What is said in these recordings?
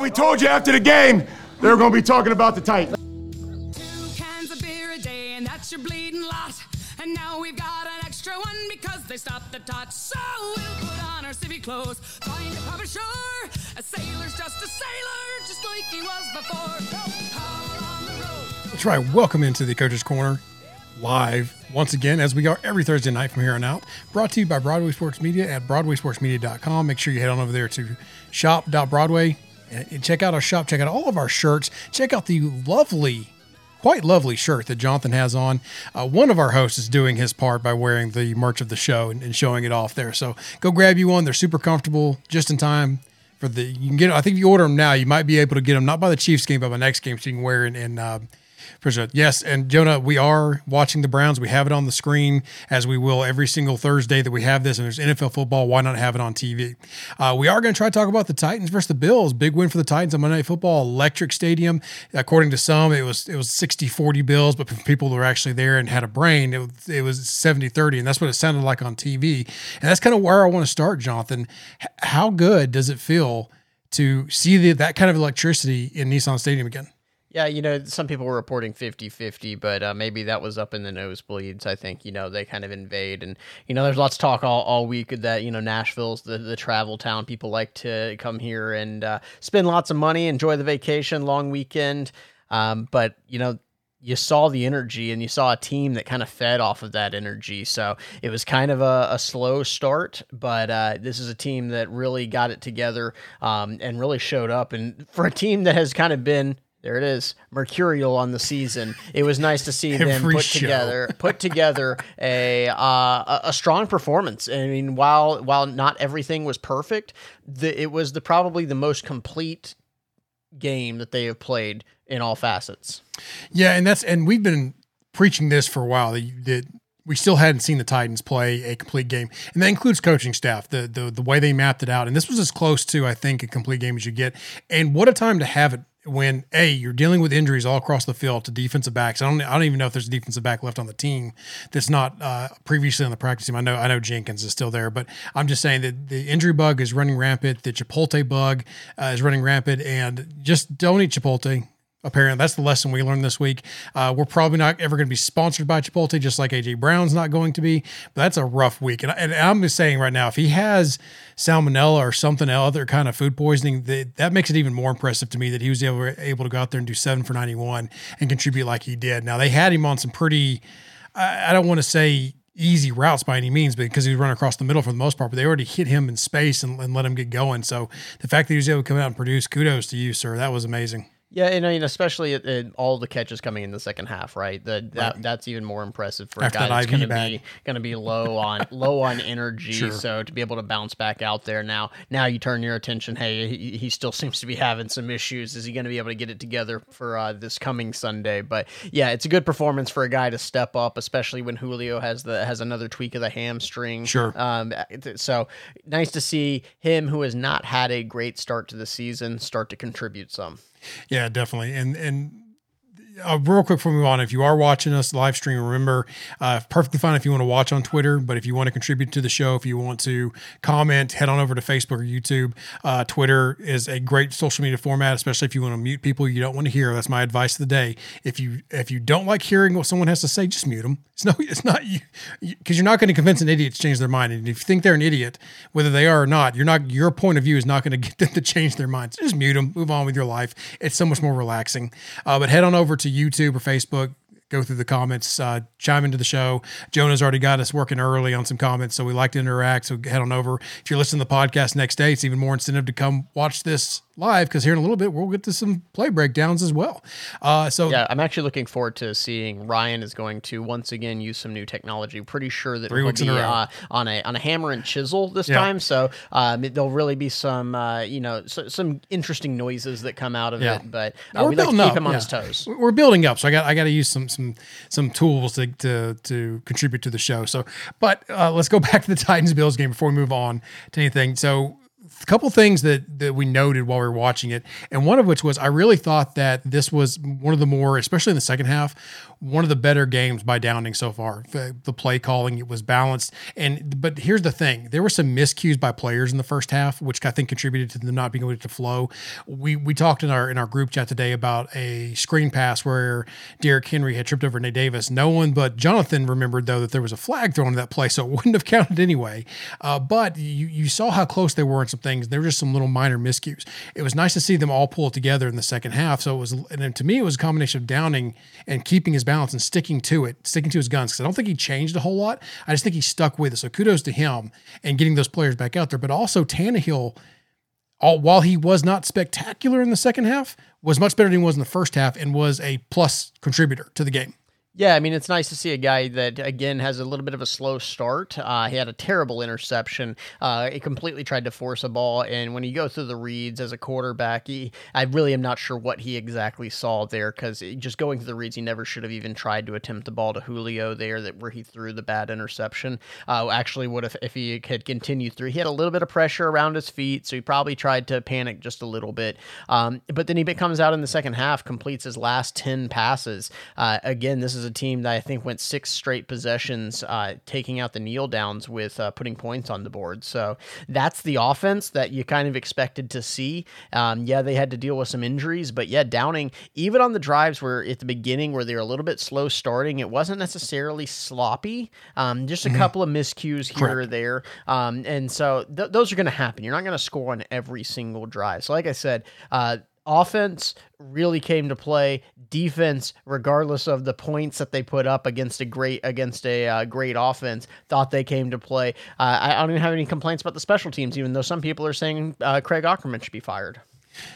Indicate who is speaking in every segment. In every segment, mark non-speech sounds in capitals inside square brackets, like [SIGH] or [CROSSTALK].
Speaker 1: We told you after the game they were going to be talking about the Titans.
Speaker 2: Two cans of beer a day, and that's your bleeding lot. And now we've got an extra one because they stopped the tot. So we'll put on our civvy clothes, find a pub ashore. A sailor's just a sailor, just like he was before. Out on the road.
Speaker 3: That's right. Welcome into the Coach's Corner live once again, as we are every Thursday night from here on out. Brought to you by Broadway Sports Media at BroadwaySportsMedia.com. Make sure you head on over there to shop.broadway and check out our shop. Check out all of our shirts. Check out the lovely, quite lovely shirt that Jonathan has on. Uh, one of our hosts is doing his part by wearing the merch of the show and, and showing it off there. So go grab you one. They're super comfortable, just in time for the. You can get. I think if you order them now, you might be able to get them not by the Chiefs game, but by the next game, so you can wear it and. Uh, Appreciate it. Yes, and Jonah, we are watching the Browns. We have it on the screen as we will every single Thursday that we have this. And there's NFL football. Why not have it on TV? Uh, we are going to try to talk about the Titans versus the Bills. Big win for the Titans on Monday Night Football. Electric Stadium. According to some, it was it was 60-40 Bills, but for people were actually there and had a brain, it was, it was 70-30, and that's what it sounded like on TV. And that's kind of where I want to start, Jonathan. H- how good does it feel to see the, that kind of electricity in Nissan Stadium again?
Speaker 4: Yeah, you know, some people were reporting 50 50, but uh, maybe that was up in the nosebleeds. I think, you know, they kind of invade. And, you know, there's lots of talk all, all week that, you know, Nashville's the, the travel town. People like to come here and uh, spend lots of money, enjoy the vacation, long weekend. Um, but, you know, you saw the energy and you saw a team that kind of fed off of that energy. So it was kind of a, a slow start, but uh, this is a team that really got it together um, and really showed up. And for a team that has kind of been there it is, mercurial on the season. It was nice to see them put
Speaker 3: show.
Speaker 4: together put together a, uh, a strong performance. I mean, while while not everything was perfect, the, it was the probably the most complete game that they have played in all facets.
Speaker 3: Yeah, and that's and we've been preaching this for a while that, you, that we still hadn't seen the Titans play a complete game, and that includes coaching staff. The the the way they mapped it out, and this was as close to I think a complete game as you get. And what a time to have it when a you're dealing with injuries all across the field to defensive backs. I don't I don't even know if there's a defensive back left on the team that's not uh, previously on the practice team. I know I know Jenkins is still there, but I'm just saying that the injury bug is running rampant. The Chipotle bug uh, is running rampant, and just don't eat Chipotle. Apparently, that's the lesson we learned this week. Uh, we're probably not ever going to be sponsored by Chipotle, just like AJ Brown's not going to be. But that's a rough week, and, and I'm just saying right now, if he has salmonella or something other kind of food poisoning, that, that makes it even more impressive to me that he was able, able to go out there and do seven for 91 and contribute like he did. Now they had him on some pretty, I, I don't want to say easy routes by any means because he was running across the middle for the most part, but they already hit him in space and, and let him get going. So the fact that he was able to come out and produce, kudos to you, sir. That was amazing.
Speaker 4: Yeah, and I mean, especially at, at all the catches coming in the second half, right? The, that
Speaker 3: Right.
Speaker 4: that's even more impressive for
Speaker 3: After
Speaker 4: a guy that's going to be going to be low [LAUGHS] on low on energy.
Speaker 3: Sure.
Speaker 4: So to be able to bounce back out there now, now you turn your attention. Hey, he, he still [LAUGHS] seems to be having some issues. Is he going to be able to get it together for uh, this coming Sunday? But yeah, it's a good performance for a guy to step up, especially when Julio has the has another tweak of the hamstring.
Speaker 3: Sure.
Speaker 4: Um, so nice to see him, who has not had a great start to the season, start to contribute some.
Speaker 3: Yeah, definitely. And and uh, real quick before we move on, if you are watching us live stream, remember, uh, perfectly fine if you want to watch on Twitter, but if you want to contribute to the show, if you want to comment, head on over to Facebook or YouTube. Uh, Twitter is a great social media format, especially if you want to mute people you don't want to hear. That's my advice of the day. If you if you don't like hearing what someone has to say, just mute them. It's no, it's not you because you're not going to convince an idiot to change their mind. And if you think they're an idiot, whether they are or not, you're not. Your point of view is not going to get them to change their minds. Just mute them. Move on with your life. It's so much more relaxing. Uh, but head on over to YouTube or Facebook. Go through the comments, uh, chime into the show. Jonah's already got us working early on some comments, so we like to interact. So head on over. If you're listening to the podcast next day, it's even more incentive to come watch this live because here in a little bit we'll get to some play breakdowns as well. Uh, so
Speaker 4: Yeah, I'm actually looking forward to seeing Ryan is going to once again use some new technology. Pretty sure that
Speaker 3: Three weeks in
Speaker 4: be
Speaker 3: a row.
Speaker 4: uh, on a on a hammer and chisel this
Speaker 3: Yeah.
Speaker 4: time. So um, it- there'll really be some uh, you know so, some interesting noises that come out of
Speaker 3: Yeah.
Speaker 4: it. But uh,
Speaker 3: we're
Speaker 4: we like to
Speaker 3: building
Speaker 4: keep
Speaker 3: up,
Speaker 4: him on
Speaker 3: yeah.
Speaker 4: his toes.
Speaker 3: We're we're building up, so I got I got to use some some some tools to to to contribute to the show. So, but uh, let's go [LAUGHS] back to the Titans Bills game before we move on to anything. So a couple things that that we noted while we were watching it, and one of which was I really thought that this was one of the more, especially in the second half, one of the better games by Downing so far. The, play calling it was balanced, and but here's the thing: there were some miscues by players in the first half, which I think contributed to them not being able to flow. We we talked in our in our group chat today about a screen pass where Derrick Henry had tripped over Nate Davis. No one but Jonathan remembered though that there was a flag thrown in that play, so it wouldn't have [LAUGHS] counted anyway. Uh, but you you saw how close they were in some things. There were just some little minor miscues. It was nice to see them all pull together in the second half. So it was, and to me, it was a combination of Downing and keeping his balance and sticking to it, sticking to his guns. Because I don't think he changed a whole lot. I just think he stuck with it. So kudos to him and getting those players back out there. But also Tannehill, all, while he was not spectacular in the second half, was much better than he was in the first half and was a plus contributor to the game.
Speaker 4: Yeah, I mean, it's nice to see a guy that, again, has a little bit of a slow start. Uh, he had a terrible interception. Uh, he completely tried to force a ball. And when you go through the reads as a quarterback, he, I really am not sure what he exactly saw there because just going through the reads, he never should have even tried to attempt the ball to Julio there that where he threw the bad interception. Uh, actually, would if he had continued through. He had a little bit of pressure around his feet, so he probably tried to panic just a little bit. Um, but then he comes out in the second half, completes his last 10 passes. Uh, again, this is a team that I think went six straight possessions, uh, taking out the kneel downs with uh, putting points on the board. So that's the offense that you kind of expected to see. Um, yeah, they had to deal with some injuries, but yeah, Downing, even on the drives where at the beginning where they were a little bit slow starting, it wasn't necessarily sloppy. Um, just a mm-hmm. couple of miscues here Correct. or there. Um, and so th- those are going to happen. You're not going to score on every single drive. So, like I said, uh, offense really came to play. Defense, regardless of the points that they put up against a great against a uh, great offense, thought they came to play. Uh, I, don't even have any complaints about the special teams, even though some people are saying uh, Craig Aukerman should be fired.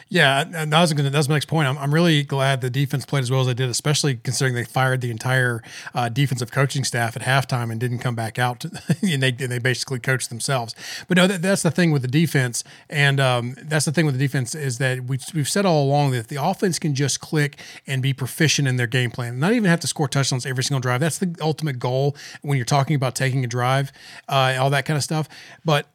Speaker 3: Yeah, and that was gonna, that's my next point. I'm, I'm really glad the defense played as well as they did, especially considering they fired the entire uh, defensive coaching staff at halftime and didn't come back out, to, [LAUGHS] and they and they basically coached themselves. But no, that, that's the thing with the defense, and um, that's the thing with the defense is that we, we've said all along that the offense can just click and be proficient in their game plan, not even have to score touchdowns every single drive. That's the ultimate goal when you're talking about taking a drive, uh, all that kind of stuff. But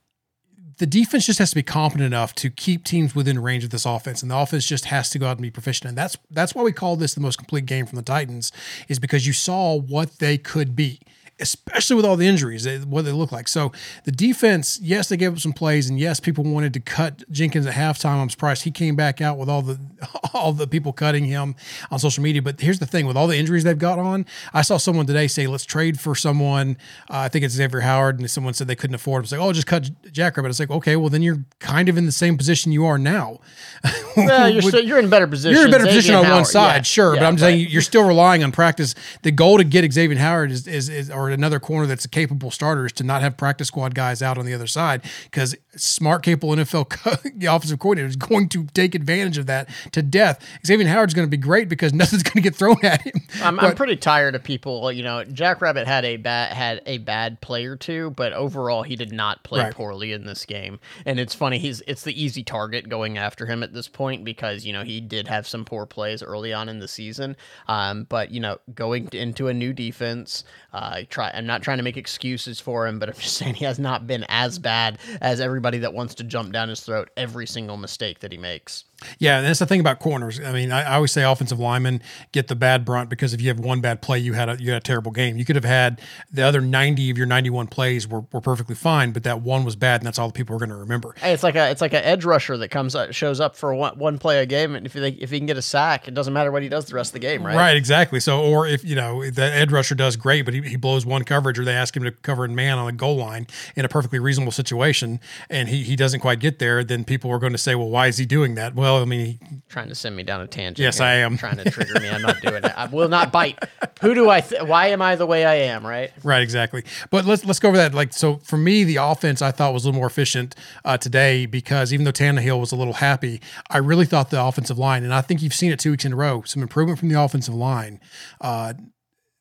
Speaker 3: the defense just has to be competent enough to keep teams within range of this offense, and the offense just has to go out and be proficient. And that's that's why we call this the most complete game from the Titans, is because you saw what they could be especially with all the injuries, what they look like. So the defense, yes, they gave up some plays, and yes, people wanted to cut Jenkins at halftime. I'm surprised he came back out with all the [LAUGHS] all the people cutting him on social media. But here's the thing: with all the injuries they've got on, I saw someone today say, "Let's trade for someone." Uh, I think it's Xavier Howard, and someone said they couldn't afford him. It's like, "Oh, just cut Jackrabbit." It's like, okay, well then you're kind of in the same position you are now. [LAUGHS]
Speaker 4: Well, you're, still, you're in a better position.
Speaker 3: You're in a better Xavier position on Howard. one side, yeah. sure, yeah, but I'm just saying you're still relying on practice. The goal to get Xavier Howard is, is, is or another corner that's a capable starter is to not have practice squad guys out on the other side because smart, capable NFL [LAUGHS] co- offensive coordinator is going to take advantage of that to death. Xavier Howard's going to be great because [LAUGHS] nothing's going to get thrown at him.
Speaker 4: I'm, but, I'm pretty tired of people. You know, Jackrabbit had a bad had a bad play or two, but overall he did not play right. poorly in this game. And it's funny he's it's the easy target going after him at this point because you know he did have some poor plays early on in the season. Um, but you know, going into a new defense, uh, try. I'm not trying to make excuses for him, but I'm just [LAUGHS] saying he has not been as bad as everybody that wants to jump down his throat every single mistake that he makes.
Speaker 3: Yeah, and that's the thing about corners. I mean, I, I, always say offensive linemen get the bad brunt because if you have one bad play, you had a you had a terrible game. You could have had the other ninety of your ninety one plays were, were perfectly fine, but that one was bad, and that's all the people are going to remember.
Speaker 4: Hey, it's like a it's like an edge rusher that comes up, shows up for one, one play a game, and if they, if he can get a sack, it doesn't matter what he does the rest of the game, right?
Speaker 3: Right, exactly. So, or if you know the edge rusher does great, but he, he blows one coverage, or they ask him to cover in man on the goal line in a perfectly reasonable situation, and he he doesn't quite get there, then people are going to say, well, why is he doing that? Well, I mean.
Speaker 4: Trying to send me down a tangent.
Speaker 3: Yes. I am.
Speaker 4: Trying to trigger me. I'm not doing it. I will not bite. Who do I? Th- why am I the way I am? Right.
Speaker 3: Right. Exactly. But let's let's go over that. Like, so for me, the offense I thought was a little more efficient uh, today because even though Tannehill was a little happy, I really thought the offensive line, and I think you've seen it two weeks in a row, some improvement from the offensive line. Uh,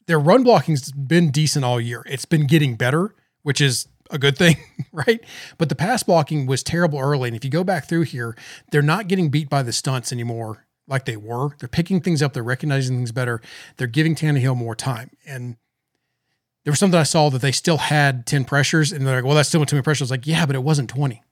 Speaker 3: their run blocking's been decent all year. It's been getting better, which is a good thing, [LAUGHS] right? But the pass blocking was terrible early. And if you go back through here, they're not getting beat by the stunts anymore like they were. They're picking things up, they're recognizing things better, they're giving Tannehill more time. And there was something I saw that they still had 10 pressures, and they're like, well, that's still too many pressures. I was like, yeah, but it wasn't 20.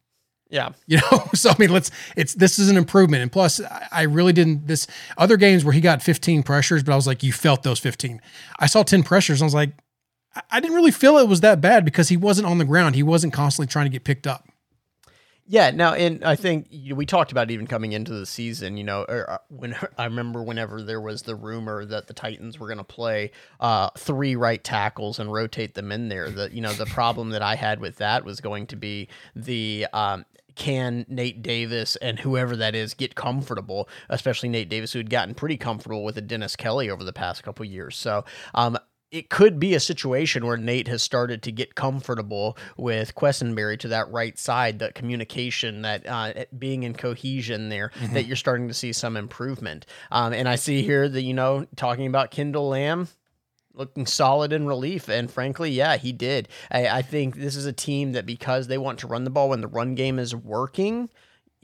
Speaker 4: Yeah.
Speaker 3: You know, [LAUGHS] so I mean, let's. It's this is an improvement, and plus, I, I really didn't. This other games where he got 15 pressures, but I was like, you felt those 15. I saw 10 pressures, and I was like, I, didn't really feel it was that bad because he wasn't on the ground. He wasn't constantly trying to get picked up.
Speaker 4: Yeah, now, and I think you know, we talked about even coming into the season. You know, or, uh, when [LAUGHS] I remember whenever there was the rumor that the Titans were going to play uh, three right tackles and rotate them in there. That you know, the problem that I had with that was going to be the um, can Nate Davis and whoever that is get comfortable, especially Nate Davis, who had gotten pretty comfortable with a Dennis Kelly over the past couple years. So um, it could be a situation where Nate has started to get comfortable with Quessenberry to that right side, that communication, that uh, being in cohesion there, mm-hmm. that you're starting to see some improvement. Um, and I see here that, you know, talking about Kendall Lamb looking solid in relief. And frankly, yeah, he did. I, I, think this is a team that because they want to run the ball when the run game is working,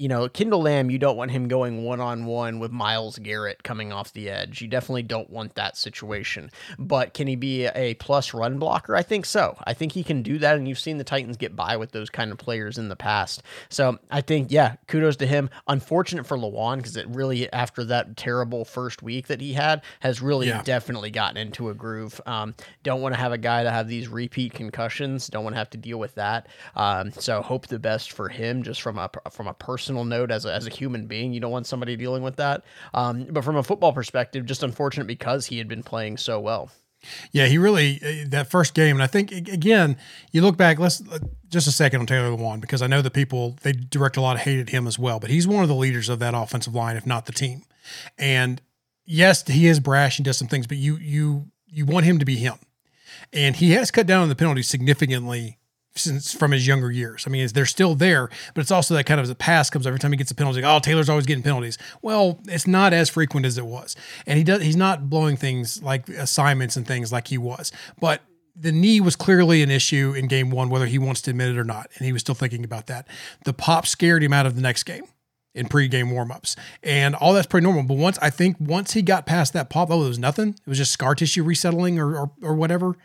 Speaker 4: you know, Kendall Lamb, you don't want him going one on one with Myles Garrett coming off the edge. You definitely don't want that situation. But can he be a plus run blocker? I think so. I think he can do that. And you've seen the Titans get by with those kind of players in the past. So I think, yeah, kudos to him. Unfortunate for Lewan because it really, after that terrible first week that he had, has really yeah. definitely gotten into a groove. Um, don't want to have a guy to have these repeat concussions. Don't want to have to deal with that. Um, so hope the best for him just from a, from a personal personal note as a, as a human being. You don't want somebody dealing with that. Um, but from a football perspective, just unfortunate because he had been playing so well.
Speaker 3: Yeah, he really uh, that first game, and I think again, you look back. Let's just a second on Taylor Lewan because I know the people they direct a lot of hate at him as well, but he's one of the leaders of that offensive line, if not the team. And yes, he is brash and does some things, but you you you want him to be him, and he has cut down on the penalties significantly since from his younger years. I mean, they're still there, but it's also that kind of the past comes every time he gets a penalty. Like, oh, Taylor's always getting penalties. Well, it's not as frequent as it was, and he does. He's not blowing things like assignments and things like he was. But the knee was clearly an issue in game one, whether he wants to admit it or not, and he was still thinking about that. The pop scared him out of the next game in pregame warmups, and all that's pretty normal. But once I think once he got past that pop, oh, it was nothing. It was just scar tissue resettling or or, or whatever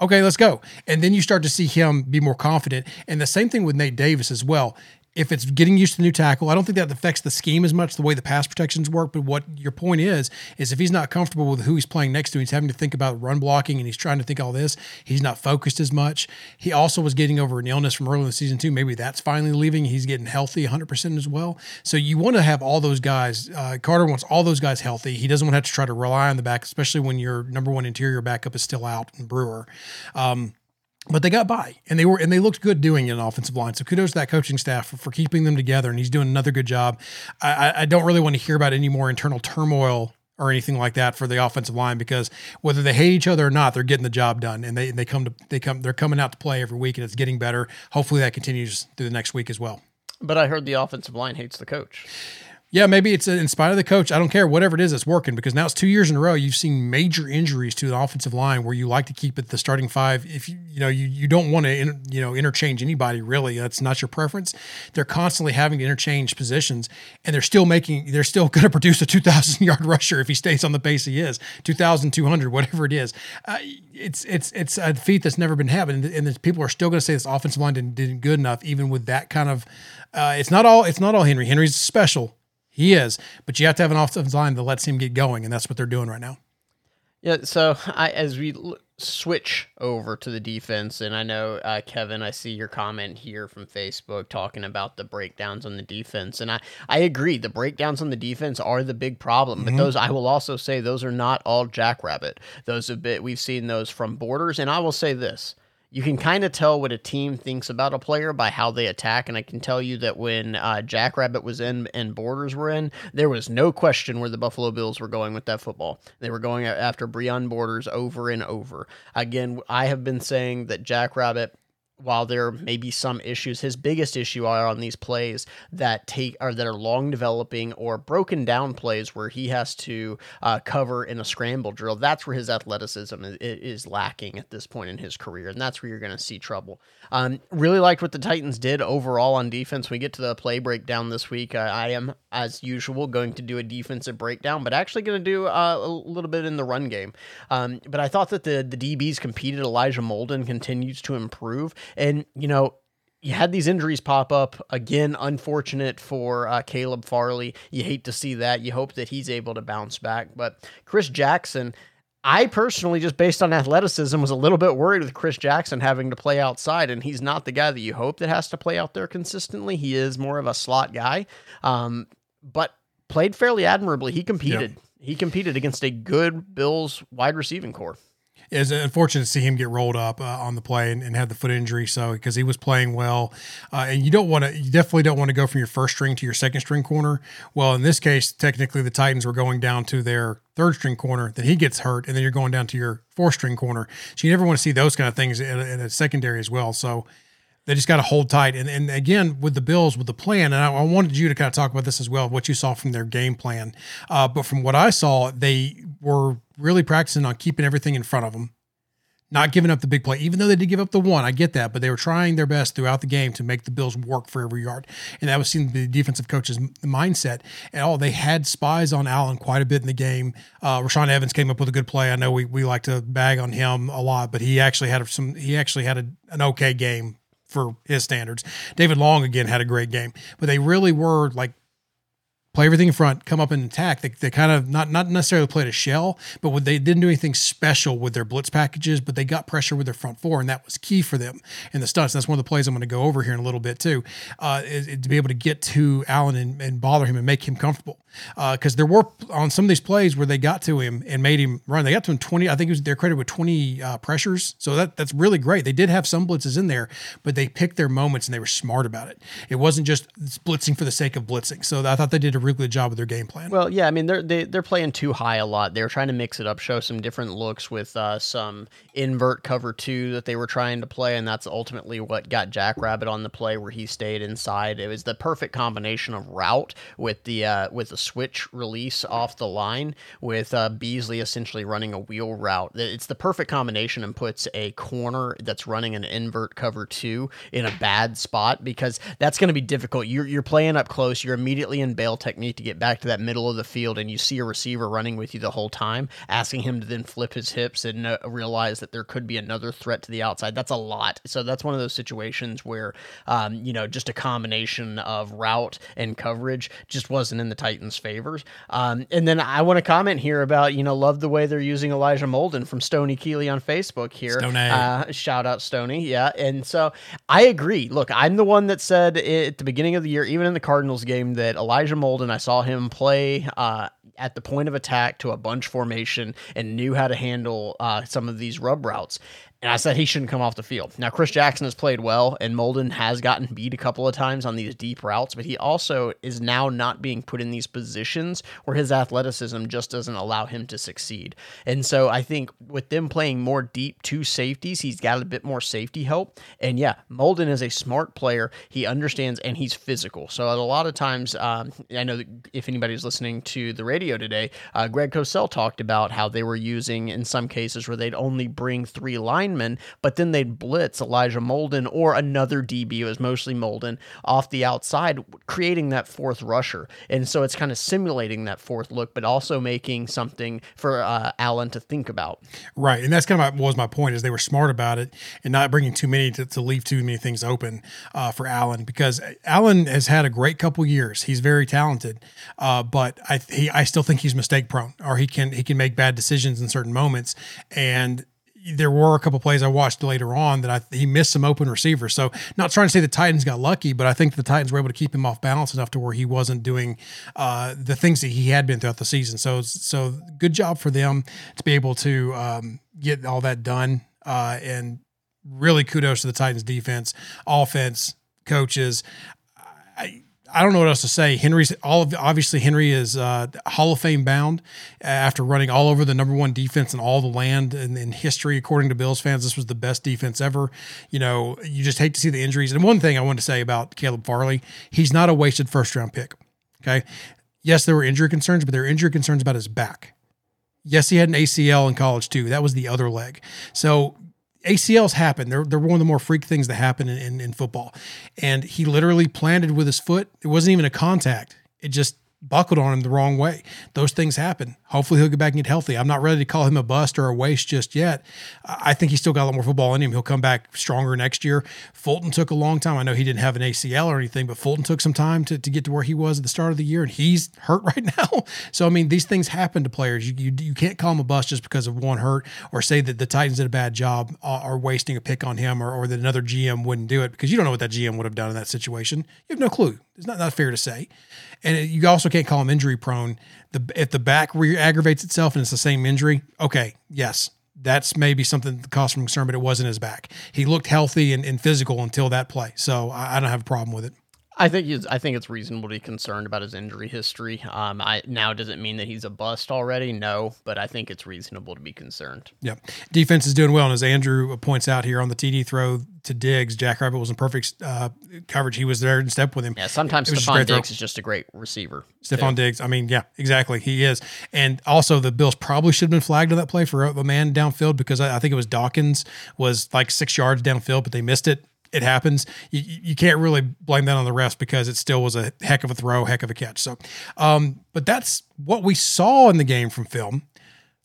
Speaker 3: okay, let's go. And then you start to see him be more confident. And the same thing with Nate Davis as well if it's getting used to the new tackle, I don't think that affects the scheme as much the way the pass protections work. But what your point is, is if he's not comfortable with who he's playing next to, he's having to think about run blocking and he's trying to think all this. He's not focused as much. He also was getting over an illness from early in the season too. Maybe that's finally leaving. He's getting healthy 100% as well. So you want to have all those guys. Uh, Carter wants all those guys healthy. He doesn't want to have to try to rely on the back, especially when your number one interior backup is still out in Brewer. Um, but they got by and they were and they looked good doing an offensive line. So kudos to that coaching staff for, for keeping them together. And he's doing another good job. I, I don't really want to hear about any more internal turmoil or anything like that for the offensive line because whether they hate each other or not, they're getting the job done and they they come to they come they're coming out to play every week and it's getting better. Hopefully that continues through the next week as well.
Speaker 4: But I heard the offensive line hates the coach
Speaker 3: yeah, maybe it's in spite of the coach. I don't care. Whatever it is, it's working because now it's two years in a row. You've seen major injuries to the offensive line where you like to keep it the starting five. If you you know you you don't want to you know interchange anybody really. That's not your preference. They're constantly having to interchange positions, and they're still making. They're still [LAUGHS] going to produce a two thousand yard rusher if he stays on the pace he is, two thousand two hundred, whatever it is. Uh, it's it's it's a feat that's never been happened, and, and people are still going to say this offensive line didn't, didn't good enough, even with that kind of. Uh, it's not all. It's not all Henry. Henry's special he is, but you have to have an offensive line that lets him get going, and that's what they're doing right now.
Speaker 4: Yeah. So [LAUGHS] I, as we l- switch over to the defense, and I know uh, Kevin, I see your comment here from Facebook talking about the breakdowns on the defense, and I I agree. The breakdowns on the defense are the big problem, but mm-hmm. those I will also say those are not all Jackrabbit. Those a bit we've seen those from Borders, and I will say this you can kind of tell what a team thinks about a player by how they attack. And I can tell you that when uh, Jackrabbit was in and Borders were in, there was no question where the Buffalo Bills were going with that football. They were going after Breon Borders over and over. Again, I have been saying that Jackrabbit while there may be some issues, his biggest issue are on these plays that take or that are long developing or broken down plays where he has to uh, cover in a scramble drill. That's where his athleticism is, is, lacking at this point in his career, and that's where you're going to see trouble. Um, really liked what the Titans did overall on defense. When we get to the play breakdown this week, uh, I am as usual going to do a defensive breakdown, but actually going to do uh, a little bit in the run game. Um, but I thought that the the DBs competed. Elijah Molden continues to improve. And, you know, you had these injuries pop up again. Unfortunate for uh, Caleb Farley. You hate to see that. You hope that he's able to bounce back. But Chris Jackson, I personally, just based on athleticism, was a little bit worried with Chris Jackson having to play outside, and he's not the guy that you hope that has to play out there consistently. He is more of a slot guy, um, but played fairly admirably. He competed. He competed against a good Bills wide receiving core
Speaker 3: it's unfortunate to see him get rolled up uh, on the play and, and, have the foot injury. So because he was playing well, uh, and you don't want to, you definitely don't want to go from your first string to your second string corner. Well, in this case, technically the Titans were going down to their third string corner. Then he gets hurt, and then you're going down to your fourth string corner. So you never want to see those kind of things in a, in a secondary as well. So they just got to hold tight. And, and again, with the Bills, with the plan, and I, I, wanted you to kind of talk about this as well, what you saw from their game plan. Uh, but from what I saw, they were really practicing on keeping everything in front of them, not giving up the big play, even though they did give up the one. I get that, but they were trying their best throughout the game to make the Bills work for every yard, and that was seen the defensive coach's mindset. And all they had spies on Allen quite a bit in the game. Uh, Rashaan Evans came up with a good play. I know we we like to bag on him a lot, but he actually had some. He actually had a, an okay game for his standards. David Long again had a great game, but they really were like play everything in front, come up and attack. They, they kind of not not necessarily played a shell, but they didn't do anything special with their blitz packages, but they got pressure with their front four, and that was key for them in the stunts. That's one of the plays I'm going to go over here in a little bit too, uh, is, is to be able to get to Allen and, and bother him and make him comfortable. Because uh, there were on some of these plays where they got to him and made him run. They got to him 20. I think it was they're credited with 20 uh, pressures, so that that's really great. They did have some blitzes in there, but they picked their moments and they were smart about it. It wasn't just blitzing for the sake of blitzing. So I thought they did a really good job with their game plan.
Speaker 4: Well, yeah, I mean they're they, they're playing too high a lot. They were trying to mix it up, show some different looks with uh, some invert cover two that they were trying to play, and that's ultimately what got Jackrabbit on the play where he stayed inside. It was the perfect combination of route with the uh, with the switch release off the line with uh, Beasley essentially running a wheel route. It's the perfect combination and puts a corner that's running an invert cover two in a bad spot because that's going to be difficult. You're you're playing up close. You're immediately in bail technique to get back to that middle of the field, and you see a receiver running with you the whole time, asking him to then flip his hips and uh, realize that there could be another threat to the outside. That's a lot. So that's one of those situations where, um, you know, just a combination of route and coverage just wasn't in the Titans' favors. Um, and then I want to comment here about, you know, love the way they're using Elijah Molden from Stony Keeley on Facebook here. Uh, shout out Stony. Yeah. And so I agree. Look, I'm the one that said at the beginning of the year, even in the Cardinals game, that Elijah Molden, I saw him play uh, at the point of attack to a bunch formation and knew how to handle uh, some of these rub routes. And I said he shouldn't come off the field. Now, Chris Jackson has played well, and Molden has gotten beat a couple of times on these deep routes, but he also is now not being put in these positions where his athleticism just doesn't allow him to succeed. And so I think with them playing more deep two safeties, he's got a bit more safety help. And yeah, Molden is a smart player. He understands and he's physical. So a lot of times, um, I know if anybody's listening to the radio today, uh, Greg Cosell talked about how they were using in some cases where they'd only bring three lines but then they'd blitz Elijah Molden or another DB, it was mostly Molden, off the outside, creating that fourth rusher. And so it's kind of simulating that fourth look, but also making something for uh, Allen to think about.
Speaker 3: Right. And that's kind of my, was my point is they were smart about it and not bringing too many to, to leave too many things open uh, for Allen because Allen has had a great couple years. He's very talented, uh, but I, he, I still think he's mistake prone or he can, he can make bad decisions in certain moments. And there were a couple plays I watched later on that I, he missed some open receivers. So not trying to say the Titans got lucky, but I think the Titans were able to keep him off balance enough to where he wasn't doing uh, the things that he had been throughout the season. So so good job for them to be able to um, get all that done. Uh, and really kudos to the Titans defense, offense, coaches. I, I don't know what else to say. Henry's all of obviously Henry is uh, Hall of Fame bound after running all over the number one defense in all the land in, in, history. According to Bills fans, this was the best defense ever. You know, you just hate to see the injuries. And one thing I want to say about Caleb Farley, he's not a wasted first round pick. Okay, yes, there were injury concerns, but there were injury concerns about his back. Yes, he had an ACL in college too. That was the other leg. So ACLs happen. They're, they're one of the more freak things that happen in, in, in, football. And he literally planted with his foot. It wasn't even a contact. It just buckled on him the wrong way. Those things happen. Hopefully he'll get back and get healthy. I'm not ready to call him a bust or a waste just yet. I think he's still got a lot more football in him. He'll come back stronger next year. Fulton took a long time. I know he didn't have an ACL or anything, but Fulton took some time to, to get to where he was at the start of the year, and he's hurt [LAUGHS] right now. So I mean, these things happen to players. You you, you can't call him a bust just because of one hurt, or say that the Titans did a bad job uh, or wasting a pick on him, or, or that another GM wouldn't do it because you don't know what that GM would have done in that situation. You have no clue. It's not, not fair to say. And you also can't call him injury prone. The if the back re aggravates itself and it's the same injury, okay, yes, that's maybe something that caused some concern, but it wasn't his back. He looked healthy and, and physical until that play, so I, I don't have a problem with it.
Speaker 4: I think he's, I think it's reasonable to be concerned about his injury history. Um, I now does it mean that he's a bust already? No, but I think it's reasonable to be concerned.
Speaker 3: Yep. Defense is doing well. And as Andrew points out here on the TD throw to Diggs, Jack Rabbit was in perfect uh, coverage. He was there in step with him.
Speaker 4: Yeah, sometimes
Speaker 3: It was just
Speaker 4: Stefon
Speaker 3: great throw.
Speaker 4: Diggs is just a great receiver.
Speaker 3: Stefon Diggs. I mean, yeah, exactly. He is. And also, the Bills probably should have been flagged on that play for a a man downfield because I, I think it was Dawkins was like six yards downfield, but they missed it. It happens. You, you can't really blame that on the refs because it still was a heck of a throw, heck of a catch. So, um, but that's what we saw in the game from film.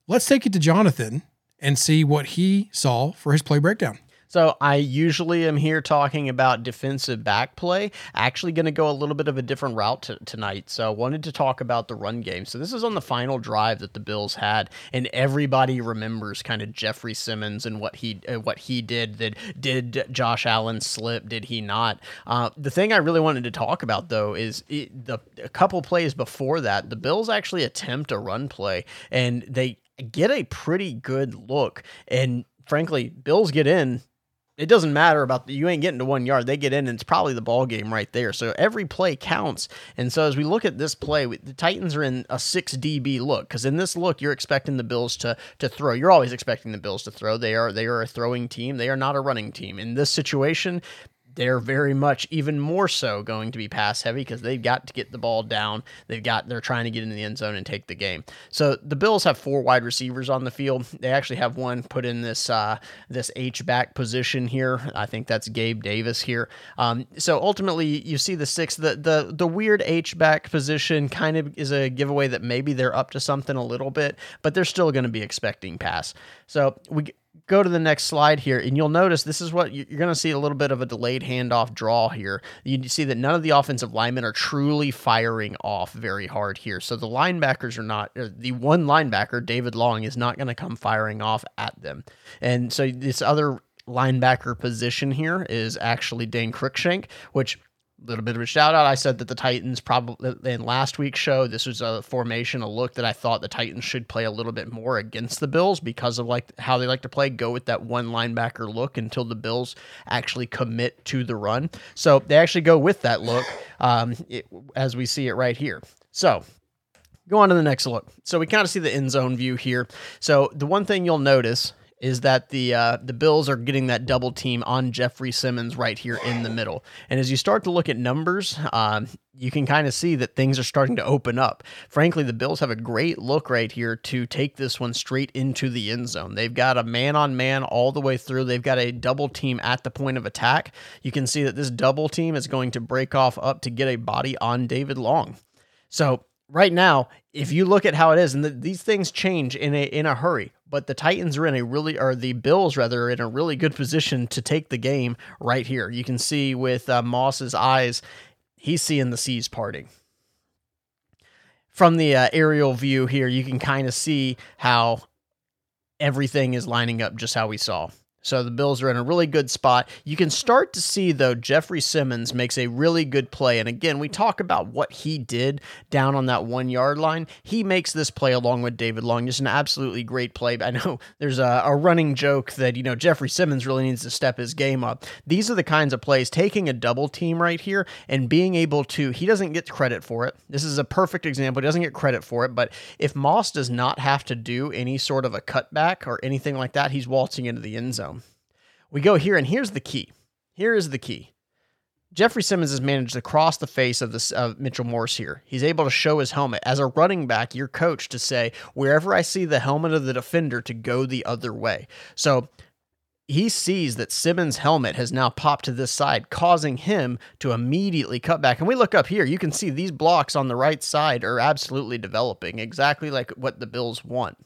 Speaker 3: Let's take it to Jonathan and see what he saw for his play breakdown.
Speaker 4: So I usually am here talking about defensive back play. Actually, going to go a little bit of a different route t- tonight. So I wanted to talk about the run game. So this is on the final drive that the Bills had, and everybody remembers kind of Jeffrey Simmons and what he uh, what he did. That did Josh Allen slip? Did he not? Uh, the thing I really wanted to talk about though is it, the a couple plays before that, the Bills actually attempt a run play, and they get a pretty good look. And frankly, Bills get in it doesn't matter about the, you ain't getting to one yard. They get in, and it's probably the ball game right there. So every play counts. And so as we look at this play, we- the Titans are in a six DB look because in this look you're expecting the Bills to to throw. You're always expecting the Bills to throw. They are they are a throwing team. They are not a running team. In this situation, they're very much even more so going to be pass heavy because they've got to get the ball down. They've got they're trying to get in the end zone and take the game. So the Bills have four wide receivers on the field. They actually have one put in this uh, this H back position here. I think that's Gabe Davis here. Um, so ultimately, you see the six the the the weird H back position kind of is a giveaway that maybe they're up to something a little bit, but they're still going to be expecting pass. So we go to the next slide here, and you'll notice this is what you- you're going to see a little bit of a delayed handoff draw here. You see that none of the offensive linemen are truly firing off very hard here. So the linebackers are not, the one linebacker, David Long, is not going to come firing off at them. And so this other linebacker position here is actually Dane Cruikshank, which little bit of a shout out. I said that the Titans probably in last week's show, this was a formation, a look that I thought the Titans should play a little bit more against the Bills because of like how they like to play, go with that one linebacker look until the Bills actually commit to the run. So they actually go with that look um, it, as we see it right here. So go on to the next look. So we kind of see the end zone view here. So the one thing you'll notice is that the uh, the Bills are getting that double team on Jeffrey Simmons right here in the middle. And as you start to look at numbers, um, you can kind of see that things are starting to open up. Frankly, the Bills have a great look right here to take this one straight into the end zone. They've got a man on man all the way through. They've got a double team at the point of attack. You can see that this double team is going to break off up to get a body on David Long. So right now, if you look at how it is, and the, these things change in a in a hurry, but the Titans are in a really, or the Bills rather, are in a really good position to take the game right here. You can see with uh, Moss's eyes, he's seeing the seas parting. From the uh, aerial view here, you can kind of see how everything is lining up just how we saw. So the Bills are in a really good spot. You can start to see, though, Jeffrey Simmons makes a really good play. And again, we talk about what he did down on that one yard line. He makes this play along with David Long. Just an absolutely great play. I know [LAUGHS] there's a, a running joke that, you know, Jeffrey Simmons really needs to step his game up. These are the kinds of plays, taking a double team right here and being able to, he doesn't get credit for it. This is a perfect example. He doesn't get credit for it. But if Moss does not have to do any sort of a cutback or anything like that, he's waltzing into the end zone. We go here, and here's the key. Here is the key. Jeffrey Simmons has managed to cross the face of this of Mitchell Morse here. He's able to show his helmet as a running back. Your coach to say wherever I see the helmet of the defender to go the other way. So he sees that Simmons' helmet has now popped to this side, causing him to immediately cut back. And we look up here, you can see these blocks on the right side are absolutely developing, exactly like what the Bills want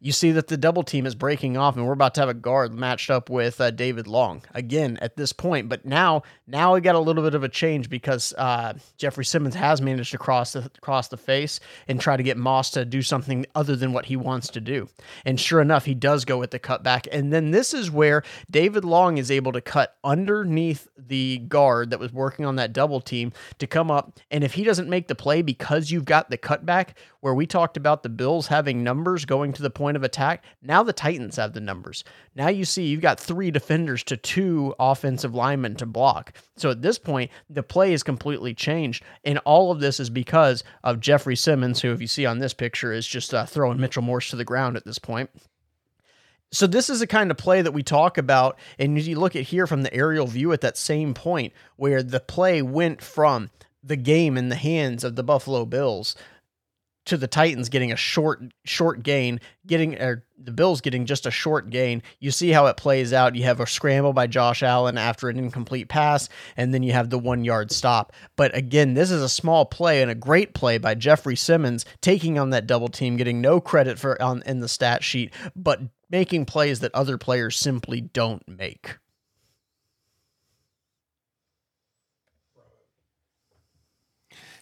Speaker 4: you see that the double team is breaking off and we're about to have a guard matched up with uh, David Long again at this point. But now, now we got a little bit of a change because uh, Jeffrey Simmons has managed to cross the cross the face and try to get Moss to do something other than what he wants to do. And sure enough, he does go with the cutback. And then this is where David Long is able to cut underneath the guard that was working on that double team to come up. And if he doesn't make the play because you've got the cutback, where we talked about the Bills having numbers going to the point of attack. Now the Titans have the numbers. Now you see you've got three defenders to two offensive linemen to block. So at this point, the play is completely changed. And all of this is because of Jeffrey Simmons, who, if you see on this picture, is just uh, throwing Mitchell Morse to the ground at this point. So this is the kind of play that we talk about, and you look at here from the aerial view at that same point where the play went from the game in the hands of the Buffalo Bills to the Titans getting a short short gain, getting or the Bills getting just a short gain. You see how it plays out. You have a scramble by Josh Allen after an incomplete pass, and then you have the one yard stop. But again, this is a small play and a great play by Jeffrey Simmons taking on that double team, getting no credit for on in the stat sheet, but making plays that other players simply don't make.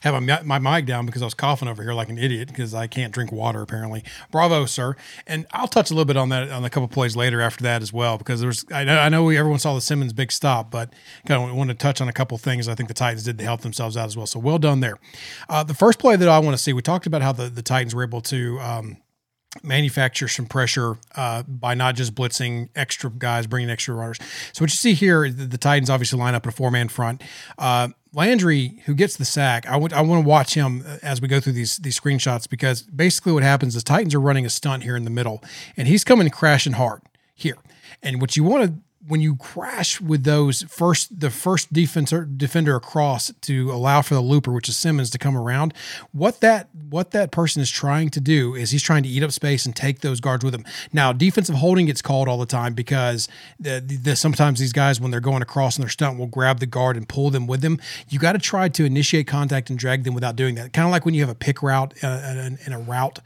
Speaker 3: Have my, my mic down because I was coughing over here like an idiot because I can't drink water apparently. Bravo, sir. And I'll touch a little bit on that on a couple plays later after that as well because there's I know I know we, everyone saw the Simmons big stop, but kind of want to touch on a couple things I think the Titans did to help themselves out as well. So well done there. Uh, the first play that I want to see, we talked about how the, the Titans were able to. Um, manufacture some pressure uh, by not just blitzing extra guys, bringing extra runners. So what you see here, the, the Titans obviously line up in a four man front. Uh, Landry, who gets the sack, I want I want to watch him uh, as we go through these these screenshots because basically what happens is Titans are running a stunt here in the middle, and he's coming crashing hard here. And what you want to when you crash with those first the first defender defender across to allow for the looper which is Simmons to come around what that what that person is trying to do is he's trying to eat up space and take those guards with him. Now defensive holding gets called all the time because the, the, sometimes these guys when they're going across in their stunt will grab the guard and pull them with them. You got to try to initiate contact and drag them without doing that. Kind of like when you have a pick route uh, in a route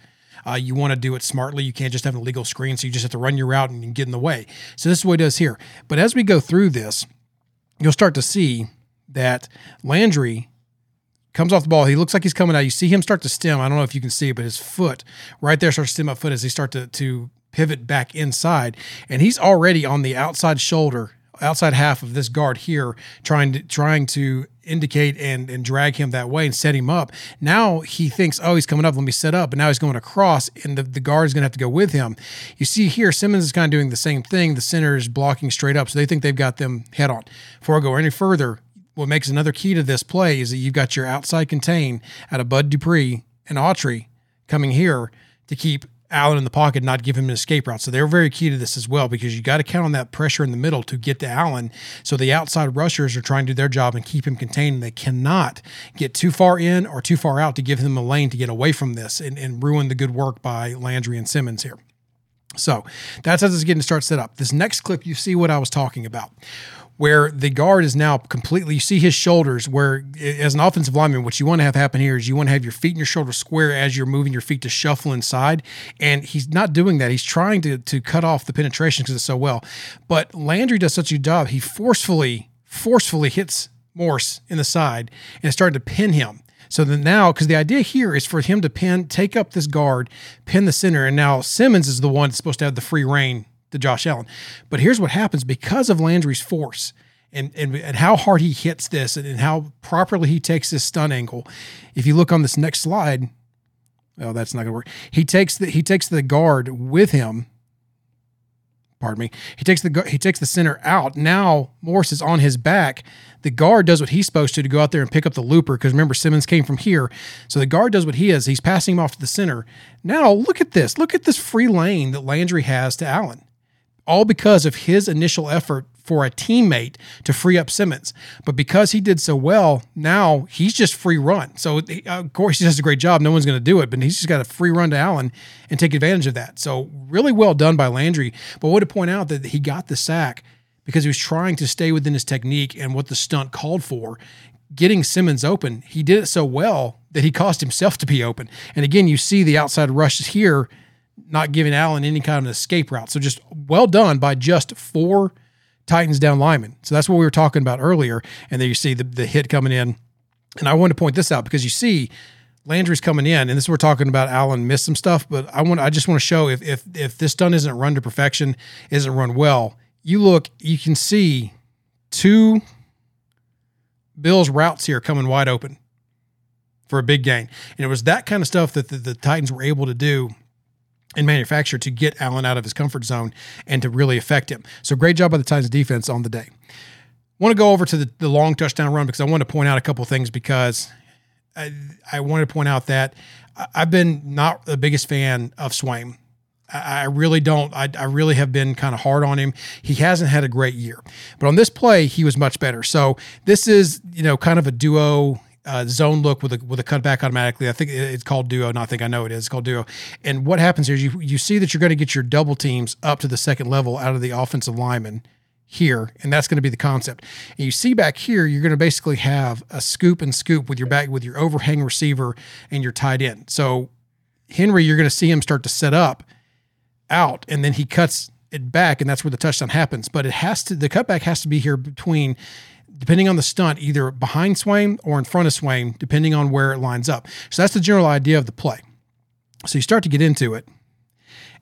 Speaker 3: uh, you want to do it smartly. You can't just have an illegal screen, so you just have to run your route and get in the way. So this is what he does here. But as we go through this, you'll start to see that Landry comes off the ball. He looks like he's coming out. You see him start to stem. I don't know if you can see it, but his foot right there starts to stem up foot as he start to to pivot back inside, and he's already on the outside shoulder outside half of this guard here trying to trying to indicate and and drag him that way and set him up. Now he thinks, oh, he's coming up, let me set up. And now he's going across, and the, the guard is going to have to go with him. You see here, Simmons is kind of doing the same thing. The center is blocking straight up, so they think they've got them head on. Before I go any further, what makes another key to this play is that you've got your outside contain out of Bud Dupree and Autry coming here to keep Allen in the pocket, not give him an escape route. So they're very key to this as well because you got to count on that pressure in the middle to get to Allen. So the outside rushers are trying to do their job and keep him contained. They cannot get too far in or too far out to give him a lane to get away from this and, and ruin the good work by Landry and Simmons here. So that's how this is getting to start set up. This next clip, you see what I was talking about where the guard is now completely, you see his shoulders, where as an offensive lineman, what you want to have happen here is you want to have your feet and your shoulders square as you're moving your feet to shuffle inside. And he's not doing that. He's trying to, to cut off the penetration because it's so well. But Landry does such a job. He forcefully, forcefully hits Morse in the side and it's starting to pin him. So then now, because the idea here is for him to pin, take up this guard, pin the center, and now Simmons is the one that's supposed to have the free reign to Josh Allen. But here's what happens because of Landry's force and, and, and how hard he hits this and, and how properly he takes this stun angle. If you look on this next slide, oh, that's not gonna work. He takes the he takes the guard with him. Pardon me. He takes the he takes the center out. Now Morris is on his back. The guard does what he's supposed to to go out there and pick up the looper because remember Simmons came from here. So the guard does what he is. He's passing him off to the center. Now look at this. Look at this free lane that Landry has to Allen all because of his initial effort for a teammate to free up Simmons. But because he did so well, now he's just free run. So uh, of course he does a great job. No one's going to do it, but he's just got a free run to Allen and take advantage of that. So really well done by Landry. But I want to point out that he got the sack because he was trying to stay within his technique and what the stunt called for. Getting Simmons open, he did it so well that he caused himself to be open. And again, you see the outside rushes here not giving Allen any kind of escape route. So just well done by just four Titans down linemen. So that's what we were talking about earlier. And then you see the, the hit coming in. And I want to point this out because you see Landry's coming in, and this is we're talking about Allen missed some stuff, but I want I just want to show if if if this done isn't run to perfection, isn't run well, you look, you can see two Bills routes here coming wide open for a big gain. And it was that kind of stuff that the, the Titans were able to do and manufacture to get Allen out of his comfort zone and to really affect him. So great job by the Titans defense on the day. Want to go over to the, the long touchdown run because I want to point out a couple things because I, I wanted to point out that I've been not the biggest fan of Swaim. I really don't. I, I, really have been kind of hard on him. He hasn't had a great year, but on this play, he was much better. So this is, you know, kind of a duo uh, zone look with a with a cutback automatically. I think it's called duo. Not I think I know it is. It's called duo. And what happens here is you you see that you're going to get your double teams up to the second level out of the offensive lineman here, and that's going to be the concept. And you see back here, you're going to basically have a scoop and scoop with your back with your overhang receiver and your tight end. So Henry, you're going to see him start to set up out, and then he cuts it back, and that's where the touchdown happens. But it has to the cutback has to be here between depending on the stunt, either behind Swaim or in front of Swaim, depending on where it lines up. So that's the general idea of the play. So you start to get into it,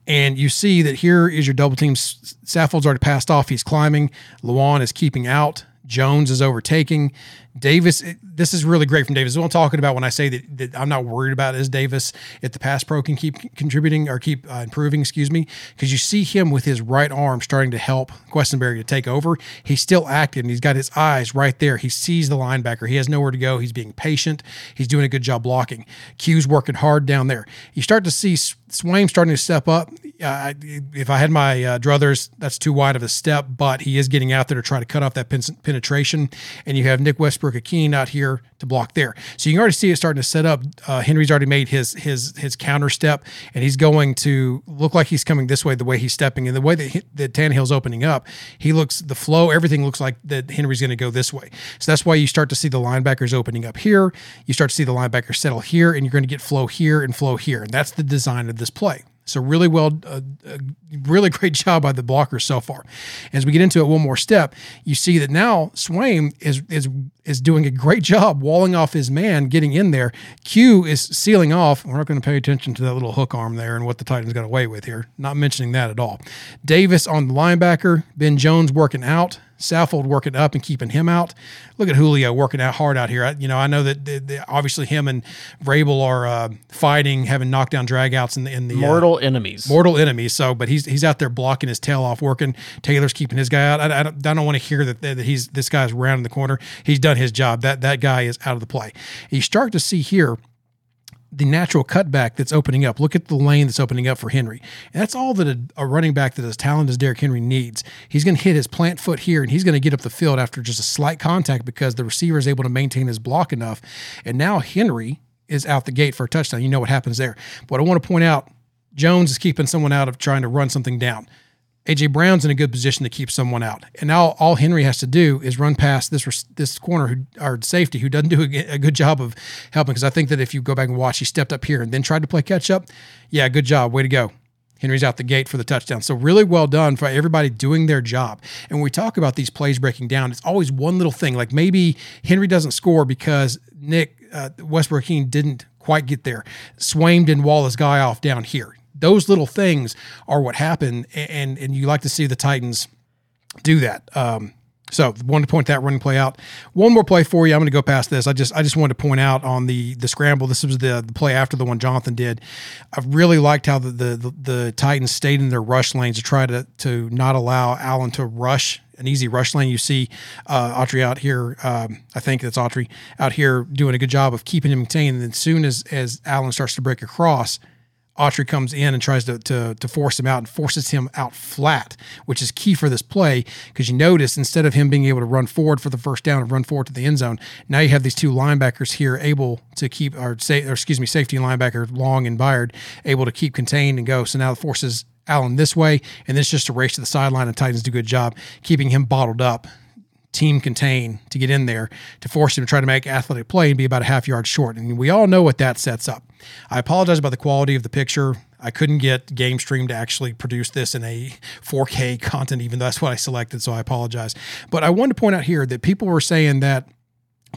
Speaker 3: and you see that here is your double team. Saffold's already passed off. He's climbing. Lewan is keeping out. Jones is overtaking. Davis, this is really great from Davis. What I'm talking about when I say that, that I'm not worried about is Davis if the pass pro can keep contributing or keep uh, improving, excuse me, because you see him with his right arm starting to help Quessenberry to take over. He's still active and he's got his eyes right there. He sees the linebacker. He has nowhere to go. He's being patient. He's doing a good job blocking. Q's working hard down there. You start to see Swaim starting to step up. Uh, if I had my uh, druthers, that's too wide of a step, but he is getting out there to try to cut off that penetration. And you have Nick Westbrook-Ikhine out here to block there. So you can already see it starting to set up. Uh, Henry's already made his his his counter step, and he's going to look like he's coming this way. The way he's stepping and the way that that Tannehill's opening up, he looks the flow. Everything looks like that Henry's going to go this way. So that's why you start to see the linebackers opening up here. You start to see the linebackers settle here, and you're going to get flow here and flow here, and that's the design of this play. So really well, uh, uh, really [LAUGHS] great job by the blockers so far. As we get into it one more step, you see that now Swaim is is is doing a great job walling off his man, getting in there. Q is sealing off. We're not going to pay attention to that little hook arm there and what the Titans got away with here. Not mentioning that at all. Davis on the linebacker. Ben Jones working out. Saffold working up and keeping him out. Look at Julio working out hard out here. I, you know, I know that the, the, obviously him and Vrabel are uh, fighting, having knockdown dragouts in the in the
Speaker 4: mortal
Speaker 3: uh,
Speaker 4: enemies.
Speaker 3: Mortal enemies. So, but he's he's out there blocking his tail off, working. Taylor's keeping his guy out. I, I don't, I don't want to hear that, that he's this guy's rounding the corner. He's done his job. That that guy is out of the play. You start to see here the natural cutback that's opening up. Look at the lane that's opening up for Henry. And that's all that a, a running back that as talented as Derrick Henry needs. He's going to hit his plant foot here and he's going to get up the field after just a slight contact because the receiver is able to maintain his block enough. And now Henry is out the gate for a touchdown. You know what happens there. But I want to point out Jones is keeping someone out of trying to run something down. AJ Brown's in a good position to keep someone out, and now all Henry has to do is run past this this corner who or safety who doesn't do a, a good job of helping. Because I think that if you go back and watch, he stepped up here and then tried to play catch up. Yeah, good job, way to go. Henry's out the gate for the touchdown. So really well done for everybody doing their job. And when we talk about these plays breaking down, it's always one little thing. Like maybe Henry doesn't score because Nick uh, Westbrook-Ikhine didn't quite get there. Swaim didn't wall his guy off down here those little things are what happen, and and you like to see the Titans do that. Um, so wanted to point that running play out. One more play for you. I'm going to go past this. I just I just wanted to point out on the the scramble. This was the, the play after the one Jonathan did. I really liked how the, the the, Titans stayed in their rush lanes to try to to not allow Allen to rush an easy rush lane. You see uh, Autry out here. Um, I think that's Autry out here doing a good job of keeping him contained. And as soon as as Allen starts to break across, Autry comes in and tries to, to, to force him out and forces him out flat, which is key for this play because you notice instead of him being able to run forward for the first down and run forward to the end zone, now you have these two linebackers here able to keep, or say, or excuse me, safety linebacker Long and Byard able to keep contained and go. So now it forces Allen this way, and then it's just a race to the sideline, and Titans do a good job keeping him bottled up team contain to get in there to force him to try to make athletic play and be about a half yard short. And we all know what that sets up. I apologize about the quality of the picture. I couldn't get Game Stream to actually produce this in a 4K [LAUGHS] content, even though that's what I selected. So I apologize. But I wanted to point out here that people were saying that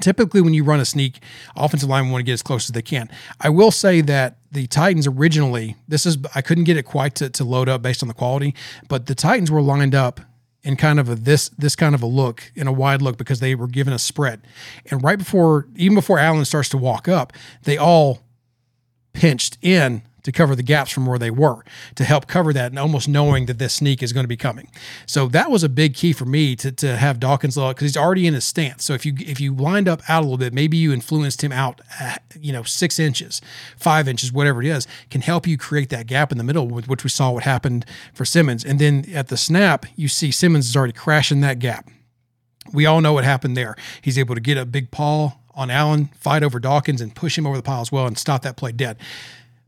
Speaker 3: typically when you run a sneak, offensive linemen want to get as close as they can. I will say that the Titans originally, this is I couldn't get it quite to, to load up based on the quality, but the Titans were lined up in kind of a this this kind of a look in a wide look because they were given a spread. And right before even before Allen starts to walk up, they all pinched in to cover the gaps from where they were to help cover that and almost knowing that this sneak is going to be coming. So that was a big key for me to, to have Dawkins because he's already in his stance. So if you if you lined up out a little bit, maybe you influenced him out, uh, you know, six inches, five inches, whatever it is, can help you create that gap in the middle, which we saw what happened for Simmons. And then at the snap, you see Simmons is already crashing that gap. We all know what happened there. He's able to get a big paw on Allen, fight over Dawkins, and push him over the pile as well and stop that play dead.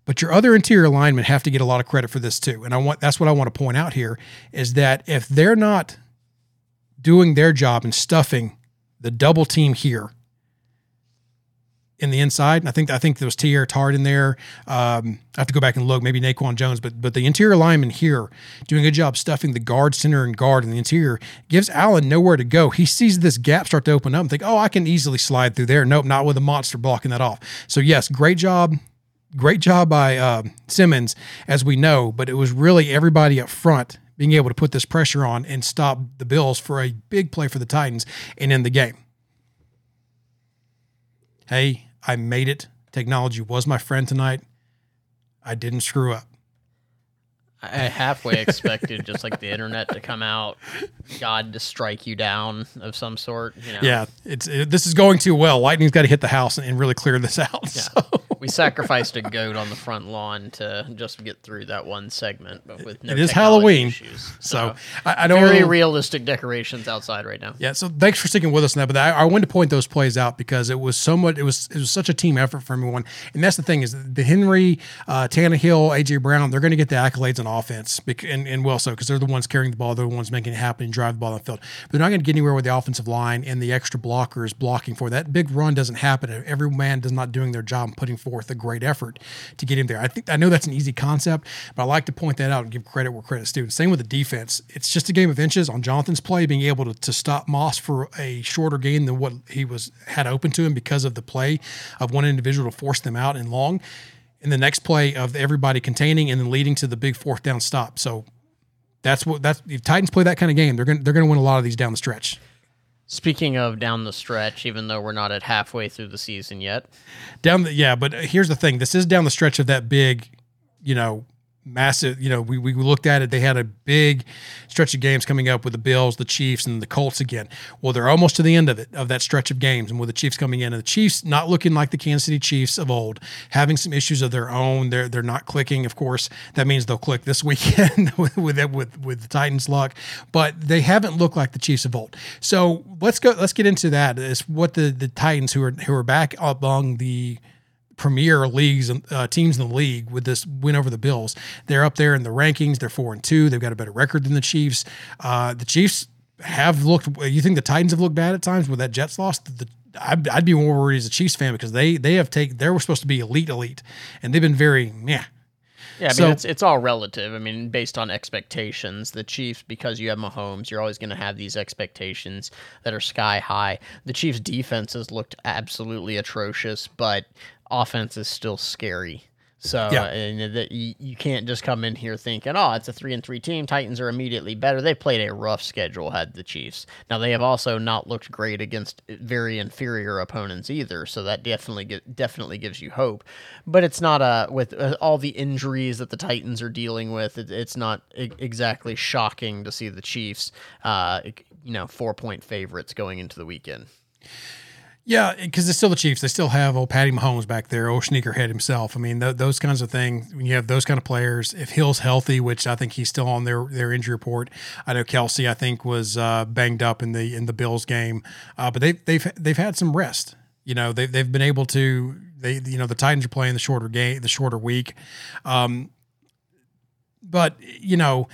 Speaker 3: But your other interior linemen have to get a lot of credit for this too. And I want that's what I want to point out here is that if they're not doing their job and stuffing the double team here in the inside, and I think I think there was Teair Tart in there. Um, I have to go back and look, maybe Naquan Jones, but but the interior lineman here doing a good job stuffing the guard, center, and guard in the interior gives Allen nowhere to go. He sees this gap start to open up and think, oh, I can easily slide through there. Nope, not with a monster blocking that off. So yes, great job great job by uh, Simmons, as we know, but it was really everybody up front being able to put this pressure on and stop the Bills for a big play for the Titans and end the game. Hey, I made it. Technology was my friend tonight. I didn't screw up.
Speaker 4: I halfway expected just like the internet to come out, God to strike you down of some sort. You know?
Speaker 3: Yeah, it's it, this is going too well. Lightning's got to hit the house and, and really clear this out. [LAUGHS]
Speaker 4: Yeah.
Speaker 3: So.
Speaker 4: We sacrificed a goat on the front lawn to just get through that one segment, but with no
Speaker 3: It is Halloween,
Speaker 4: issues.
Speaker 3: So I, I don't
Speaker 4: very
Speaker 3: know-
Speaker 4: realistic decorations outside right now.
Speaker 3: Yeah, so thanks for sticking with us that. But I, I wanted to point those plays out because it was so much. It was it was such a team effort for everyone. And that's the thing is the Henry, uh, Tannehill, AJ Brown, they're going to get the accolades on offense, and, and well so because they're the ones carrying the ball, they're the ones making it happen and drive the ball on the field. But they're not going to get anywhere with the offensive line and the extra blockers blocking for that big run doesn't happen. Every man does not doing their job and putting forth a great effort to get him there. I think I know that's an easy concept, but I like to point that out and give credit where credit's due. Same with the defense. It's just a game of inches on Jonathan's play, being able to, to stop Moss for a shorter gain than what he was had open to him because of the play of one individual to force them out and long. And the next play of everybody containing and then leading to the big fourth down stop. So that's what that's if Titans play that kind of game, they're gonna they're gonna win a lot of these down the stretch.
Speaker 4: Speaking of down the stretch, even though we're not at halfway through the season yet,
Speaker 3: down the yeah but here's the thing. This is down the stretch of that big you know massive you know we, we looked at it. They had a big stretch of games coming up with the bills the chiefs and the colts again. Well they're almost to the end of it of that stretch of games and with the chiefs coming in. And the chiefs not looking like the kansas city chiefs of old having some issues of their own. They're they're not clicking of course. That means they'll click this [LAUGHS] weekend with with with, with the titans luck. But they haven't looked like the chiefs of old. So let's go let's get into that is what the the titans who are who are back among the premier leagues uh, teams in the league with this win over the Bills. They're up there in the rankings. They're four and two. They've got a better record than the Chiefs. Uh, the Chiefs have looked. You think the Titans have looked bad at times with that Jets loss? The, I'd, I'd be more worried as a Chiefs fan because they they have taken they were supposed to be elite elite, and they've been very yeah.
Speaker 4: Yeah, I mean
Speaker 3: So-
Speaker 4: it's it's all relative. I mean, based on expectations, the Chiefs because you have Mahomes, you're always going to have these expectations that are sky high. The Chiefs' defense has looked absolutely atrocious, but offense is still scary. So
Speaker 3: Yeah.
Speaker 4: uh, and that you, you can't just come in here thinking, oh, it's a three and three team. Titans are immediately better. They played a rough schedule, had the Chiefs. Now they have also not looked great against very inferior opponents either. So that definitely get, definitely gives you hope. But it's not a with uh, all the injuries that the Titans are dealing with. It, it's not exactly shocking to see the Chiefs, uh, you know, four point favorites going into the weekend.
Speaker 3: Yeah, because it's still the Chiefs. They still have old Patty Mahomes back there, old sneakerhead himself. I mean, th- those kinds of things. When you have those kind of players, if Hill's healthy, which I think he's still on their their injury report. I know Kelce, I think, was uh, banged up in the in the Bills game, uh, but they've they've they've had some rest. You know, they they've been able to. They you know the Titans are playing the shorter game, the shorter week, um, but you know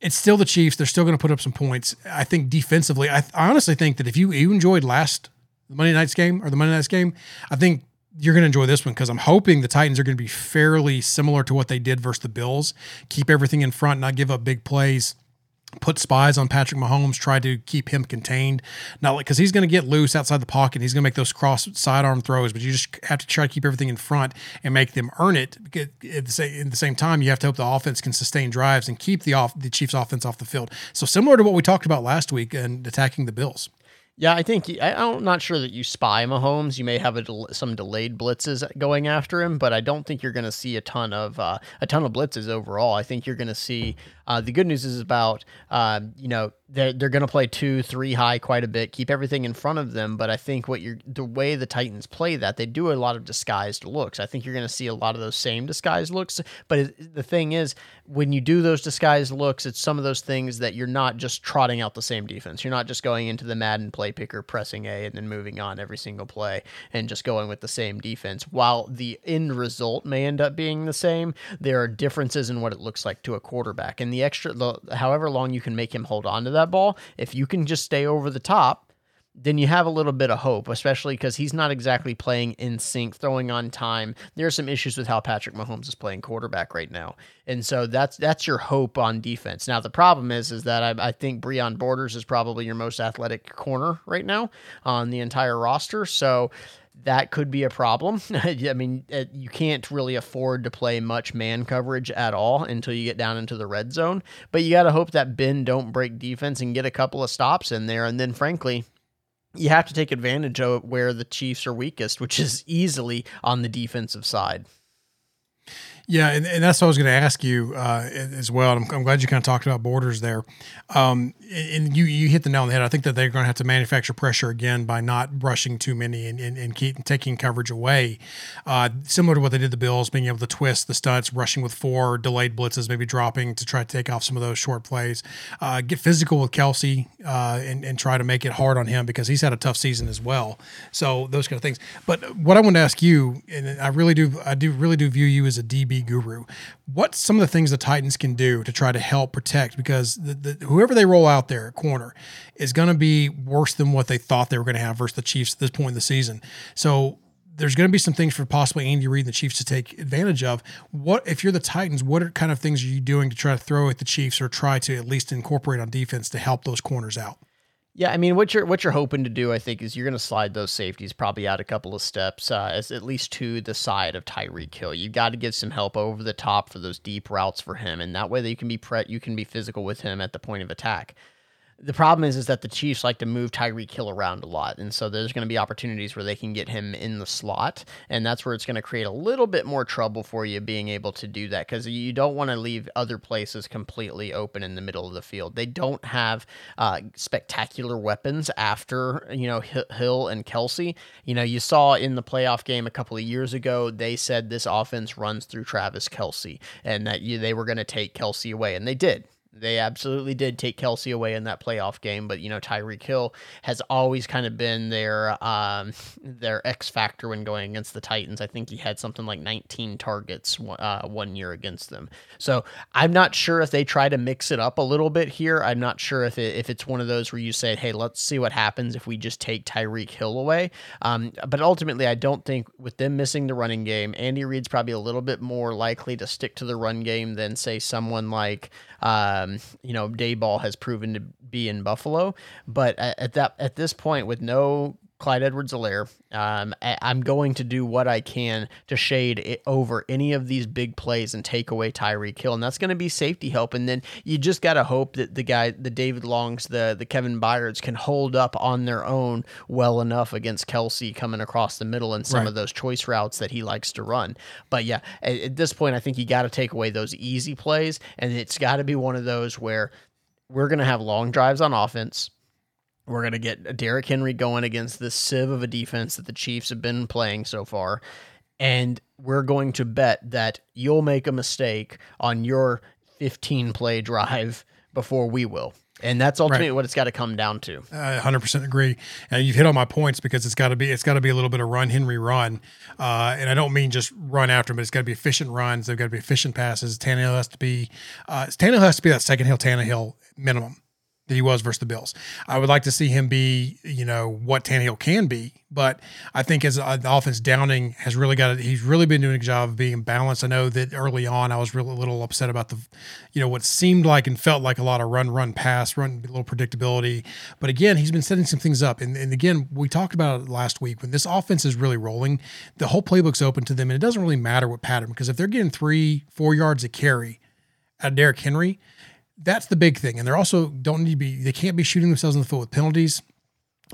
Speaker 3: it's still the Chiefs. They're still going to put up some points. I think defensively, I, I honestly think that if you you enjoyed last the Monday night's game or the Monday night's game, I think you're going to enjoy this one because I'm hoping the Titans are going to be fairly similar to what they did versus the Bills. Keep everything in front, not give up big plays. Put spies on Patrick Mahomes, try to keep him contained. Not like because he's going to get loose outside the pocket. He's going to make those cross sidearm throws, but you just have to try to keep everything in front and make them earn it. At the same, at the same time, you have to hope the offense can sustain drives and keep the off the Chiefs' offense off the field. So similar to what we talked about last week and attacking the Bills.
Speaker 4: Yeah, I think I, I'm not sure that you spy Mahomes. You may have del- some delayed blitzes going after him, but I don't think you're going to see a ton of uh, a ton of blitzes overall. I think you're going to see. Uh, the good news is about uh, you know they're they're going to play two, three high quite a bit, keep everything in front of them. But I think what you're the way the Titans play that they do a lot of disguised looks. I think you're going to see a lot of those same disguised looks. But it, the thing is, when you do those disguised looks, it's some of those things that you're not just trotting out the same defense. You're not just going into the Madden play picker, pressing A, and then moving on every single play and just going with the same defense. While the end result may end up being the same, there are differences in what it looks like to a quarterback. And the extra, the, however long you can make him hold on to that ball, if you can just stay over the top, then you have a little bit of hope, especially because he's not exactly playing in sync, throwing on time. There are some issues with how Patrick Mahomes is playing quarterback right now, and so that's that's your hope on defense. Now the problem is, is that I, I think Breon Borders is probably your most athletic corner right now on the entire roster. So that could be a problem. [LAUGHS] I mean, uh, you can't really afford to play much man coverage at all until you get down into the red zone. But you got to hope that Ben don't break defense and get a couple of stops in there. And then, frankly, you have to take advantage of where the Chiefs are weakest, which is easily on the defensive side.
Speaker 3: Yeah, and, and that's what I was going to ask you uh, as well. I'm, I'm, glad you kind of talked about borders there. Um, and you you hit the nail on the head. I think that they're going to have to manufacture pressure again by not rushing too many and, and, and keep taking coverage away. Uh, similar to what they did the Bills, being able to twist the stunts, rushing with four delayed blitzes, maybe dropping to try to take off some of those short plays. Uh, get physical with Kelce uh, and, and try to make it hard on him because he's had a tough season as well. So those kind of things. But what I want to ask you, and I really do, I do really do view you as a DB guru. What's some of the things the Titans can do to try to help protect? Because the, the, whoever they roll out there at corner is going to be worse than what they thought they were going to have versus the Chiefs at this point in the season. So there's going to be some things for possibly Andy Reid and the Chiefs to take advantage of. What if you're the Titans? What are kind of things are you doing to try to throw at the Chiefs or try to at least incorporate on defense to help those corners out?
Speaker 4: Yeah, I mean, what you're what you're hoping to do, I think, is you're going to slide those safeties probably out a couple of steps, uh, as at least to the side of Tyreek Hill. You've got to get some help over the top for those deep routes for him, and that way that you can be pre- you can be physical with him at the point of attack the problem is is that the Chiefs like to move Tyreek Hill around a lot, and so there's going to be opportunities where they can get him in the slot, and that's where it's going to create a little bit more trouble for you being able to do that because you don't want to leave other places completely open in the middle of the field. They don't have uh, spectacular weapons after you know Hill and Kelce. You know, you saw in the playoff game a couple of years ago, they said this offense runs through Travis Kelce, and that you, they were going to take Kelce away, and they did they absolutely did take Kelce away in that playoff game, but you know Tyreek Hill has always kind of been their um, [LAUGHS] their X factor when going against the Titans. I think he had something like 19 targets uh, one year against them. So I'm not sure if they try to mix it up a little bit here. I'm not sure if it, if it's one of those where you say, hey, let's see what happens if we just take Tyreek Hill away. Um, but ultimately, I don't think with them missing the running game, Andy Reid's probably a little bit more likely to stick to the run game than say someone like. Um, um, you know, Daboll has proven to be in Buffalo. But at, at that at this point, with no Clyde Edwards-Helaire. Um, I'm going to do what I can to shade it over any of these big plays and take away Tyreek Hill, and that's going to be safety help. And then you just got to hope that the guy, the David Longs, the the Kevin Byards, can hold up on their own well enough against Kelce coming across the middle and some right. of those choice routes that he likes to run. But yeah, at, at this point, I think you got to take away those easy plays, and it's got to be one of those where we're going to have long drives on offense We're going to get Derrick Henry going against this sieve of a defense that the Chiefs have been playing so far. And we're going to bet that you'll make a mistake on your 15 play drive before we will. And that's ultimately
Speaker 3: Right.
Speaker 4: what it's got to come down to.
Speaker 3: I 100% agree. And you've hit all my points because it's got to be it's got to be a little bit of run Henry run, uh, and I don't mean just run after him, but it's got to be efficient runs. They've got to be efficient passes. Tannehill has to be uh, Tannehill has to be that second hill Tannehill minimum that he was versus the Bills. I would like to see him be you know what Tannehill can be, but I think as uh, the offense Downing has really got he's really been doing a job of being balanced. I know that early on I was really a little upset about the you know what seemed like and felt like a lot of run run pass run little predictability, but again he's been setting some things up and, and again we talked about it last week when this offense is really rolling, the whole playbook's open to them and it doesn't really matter what pattern because if they're getting three four yards a carry at Derrick Henry that's the big thing. And they're also don't need to be they can't be shooting themselves in the foot with penalties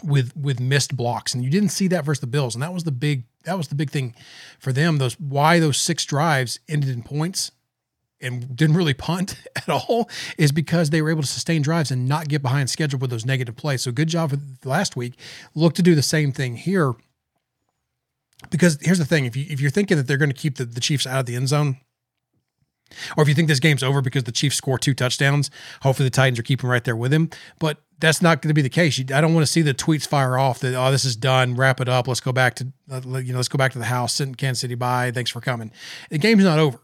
Speaker 3: with with missed blocks. And you didn't see that versus the Bills. And that was the big that was the big thing for them. Those why those six drives ended in points and didn't really punt [LAUGHS] at all is because they were able to sustain drives and not get behind schedule with those negative plays. So good job last week. Look to do the same thing here. Because here's the thing, if you if you're thinking that they're going to keep the, the Chiefs out of the end zone, or if you think this game's over because the Chiefs score two touchdowns, hopefully the Titans are keeping right there with him. But that's not going to be the case. I don't want to see the tweets fire off that oh this is done, wrap it up, let's go back to uh, you know let's go back to the house, send Kansas City by. Thanks for coming. The game's not over.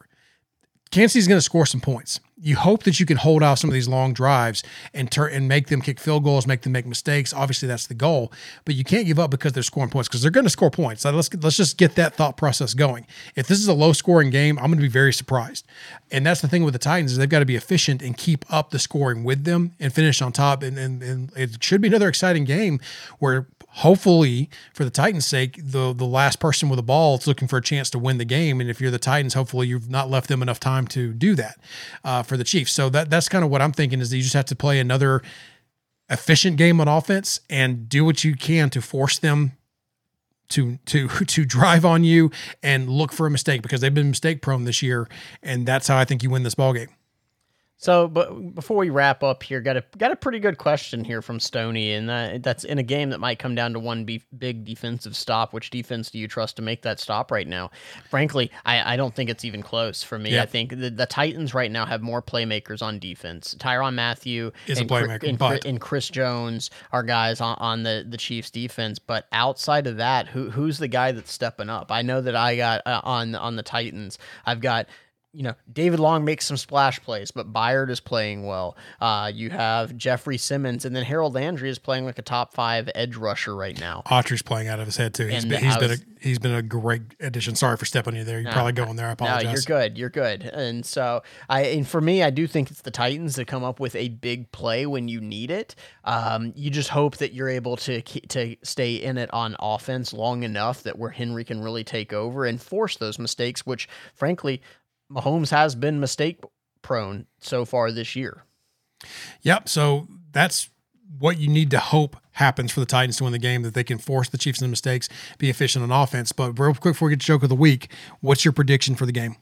Speaker 3: Kansas City's going to score some points. You hope that you can hold off some of these long drives and turn and make them kick field goals, make them make mistakes. Obviously, that's the goal, but you can't give up because they're scoring points because they're going to score points. So let's let's just get that thought process going. If this is a low scoring game, I'm going to be very surprised. And that's the thing with the Titans is they've got to be efficient and keep up the scoring with them and finish on top. And and, and it should be another exciting game where hopefully for the Titans' sake, the the last person with the ball is looking for a chance to win the game. And if you're the Titans, hopefully you've not left them enough time to do that uh, for the Chiefs. So that that's kind of what I'm thinking is that you just have to play another efficient game on offense and do what you can to force them to to [LAUGHS] to drive on you and look for a mistake because they've been mistake prone this year, and that's how I think you win this ball game.
Speaker 4: So, but before we wrap up here, got a got a pretty good question here from Stony, and that, that's in a game that might come down to one be- big defensive stop. Which defense do you trust to make that stop right now? Frankly, I, I don't think it's even close for me.
Speaker 3: Yeah.
Speaker 4: I think the, the Titans right now have more playmakers on defense. Tyrann Mathieu
Speaker 3: Is a
Speaker 4: and, Chri-
Speaker 3: playmaker,
Speaker 4: and,
Speaker 3: but-
Speaker 4: and Chris Jones are guys on, on the the Chiefs defense. But outside of that, who who's the guy that's stepping up? I know that I got uh, on on the Titans. I've got you know, David Long makes some splash plays, but Byard is playing well. Uh, you have Jeffery Simmons, and then Harold Landry is playing like a top five edge rusher right now.
Speaker 3: Autry's playing out of his head too. He's
Speaker 4: And
Speaker 3: been, he's
Speaker 4: I
Speaker 3: been a he's been a great addition. Sorry for stepping you there. You're probably going there. I apologize.
Speaker 4: No, you're good. You're good. And so I, and for me, I do think it's the Titans that come up with a big play when you need it. Um, you just hope that you're able to to stay in it on offense long enough that where Henry can really take over and force those mistakes, which frankly, Mahomes has been mistake prone so far this year.
Speaker 3: Yep. So that's what you need to hope happens for the Titans to win the game, that they can force the Chiefs into mistakes, be efficient on offense. But real quick before we get to joke of the week, what's your prediction for the game?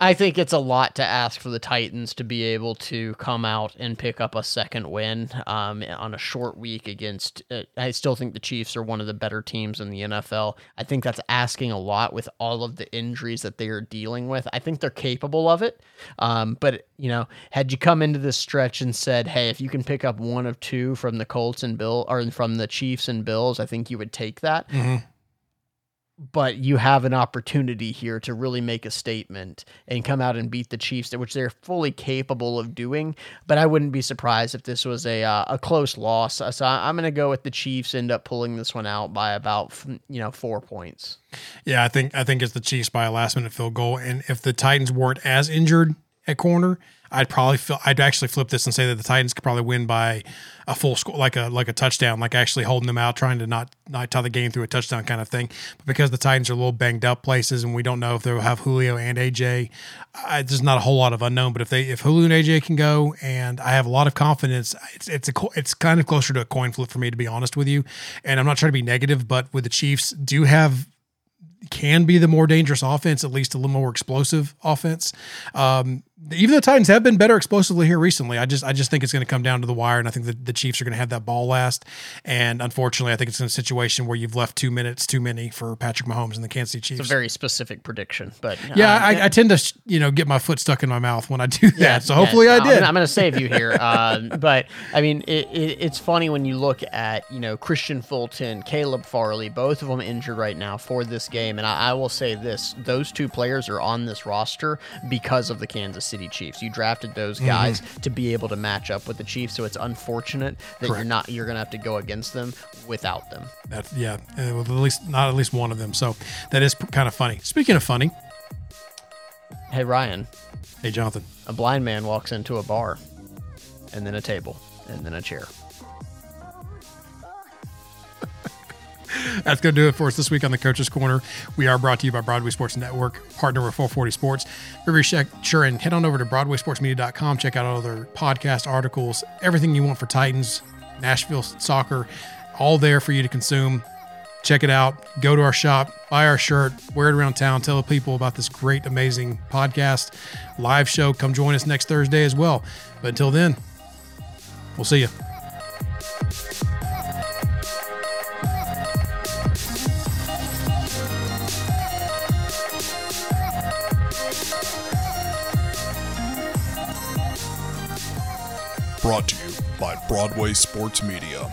Speaker 4: I think it's a lot to ask for the Titans to be able to come out and pick up a second win um, on a short week against. Uh, I still think the Chiefs are one of the better teams in the NFL. I think that's asking a lot with all of the injuries that they are dealing with. I think they're capable of it. Um, but, you know, had you come into this stretch and said, hey, if you can pick up one of two from the Colts and Bill or from the Chiefs and Bills, I think you would take that but you have an opportunity here to really make a statement and come out and beat the Chiefs, which they're fully capable of doing. But I wouldn't be surprised if this was a uh, a close loss. So I'm going to go with the Chiefs end up pulling this one out by about you know four points.
Speaker 3: Yeah, I think I think it's the Chiefs by a last minute field goal. And if the Titans weren't as injured at corner, I'd probably feel I'd actually flip this and say that the Titans could probably win by a full score, like a like a touchdown, like actually holding them out, trying to not not tie the game through a touchdown kind of thing. But because the Titans are a little banged up places, and we don't know if they'll have Julio and AJ, I, there's not a whole lot of unknown. But if they if Julio and AJ can go, and I have a lot of confidence, it's it's a it's kind of closer to a coin flip for me to be honest with you. And I'm not trying to be negative, but with the Chiefs, do have can be the more dangerous offense, at least a little more explosive offense. Um, even the Titans have been better explosively here recently. I just I just think it's going to come down to the wire, and I think that the Chiefs are going to have that ball last. And unfortunately, I think it's in a situation where you've left two minutes too many for Patrick Mahomes and the Kansas City Chiefs.
Speaker 4: It's a very specific prediction, but [LAUGHS]
Speaker 3: yeah,
Speaker 4: um,
Speaker 3: I, I tend to you know get my foot stuck in my mouth when I do that.
Speaker 4: Yeah,
Speaker 3: so
Speaker 4: yeah,
Speaker 3: hopefully I
Speaker 4: I'm
Speaker 3: did.
Speaker 4: I'm going to save you [LAUGHS] here. Uh, but I mean, it, it, it's funny when you look at you know Kristian Fulton, Caleb Farley, both of them injured right now for this game, and I, I will say this: those two players are on this roster because of the Kansas City Chiefs. You drafted those
Speaker 3: Mm-hmm.
Speaker 4: guys to be able to match up with the Chiefs, so it's unfortunate that you're not you're going to have to go against them without them.
Speaker 3: That yeah, uh, with at least not at least one of them. So that is kind of funny. Speaking of funny,
Speaker 4: Hey Ryan,
Speaker 3: hey Jonathan,
Speaker 4: a blind man walks into a bar, and then a table, and then a chair. [LAUGHS]
Speaker 3: That's going to do it for us this week on the Coaches Corner. We are brought to you by Broadway Sports Network, partner with 440 Sports. Be sure sure and head on over to BroadwaySportsMedia.com. Check out all their podcast articles, everything you want for Titans, Nashville soccer, all there for you to consume. Check it out. Go to our shop, buy our shirt, wear it around town. Tell the people about this great, amazing podcast, live show. Come join us next Thursday as well. But until then, we'll see you.
Speaker 5: Brought to you by Broadway Sports Media.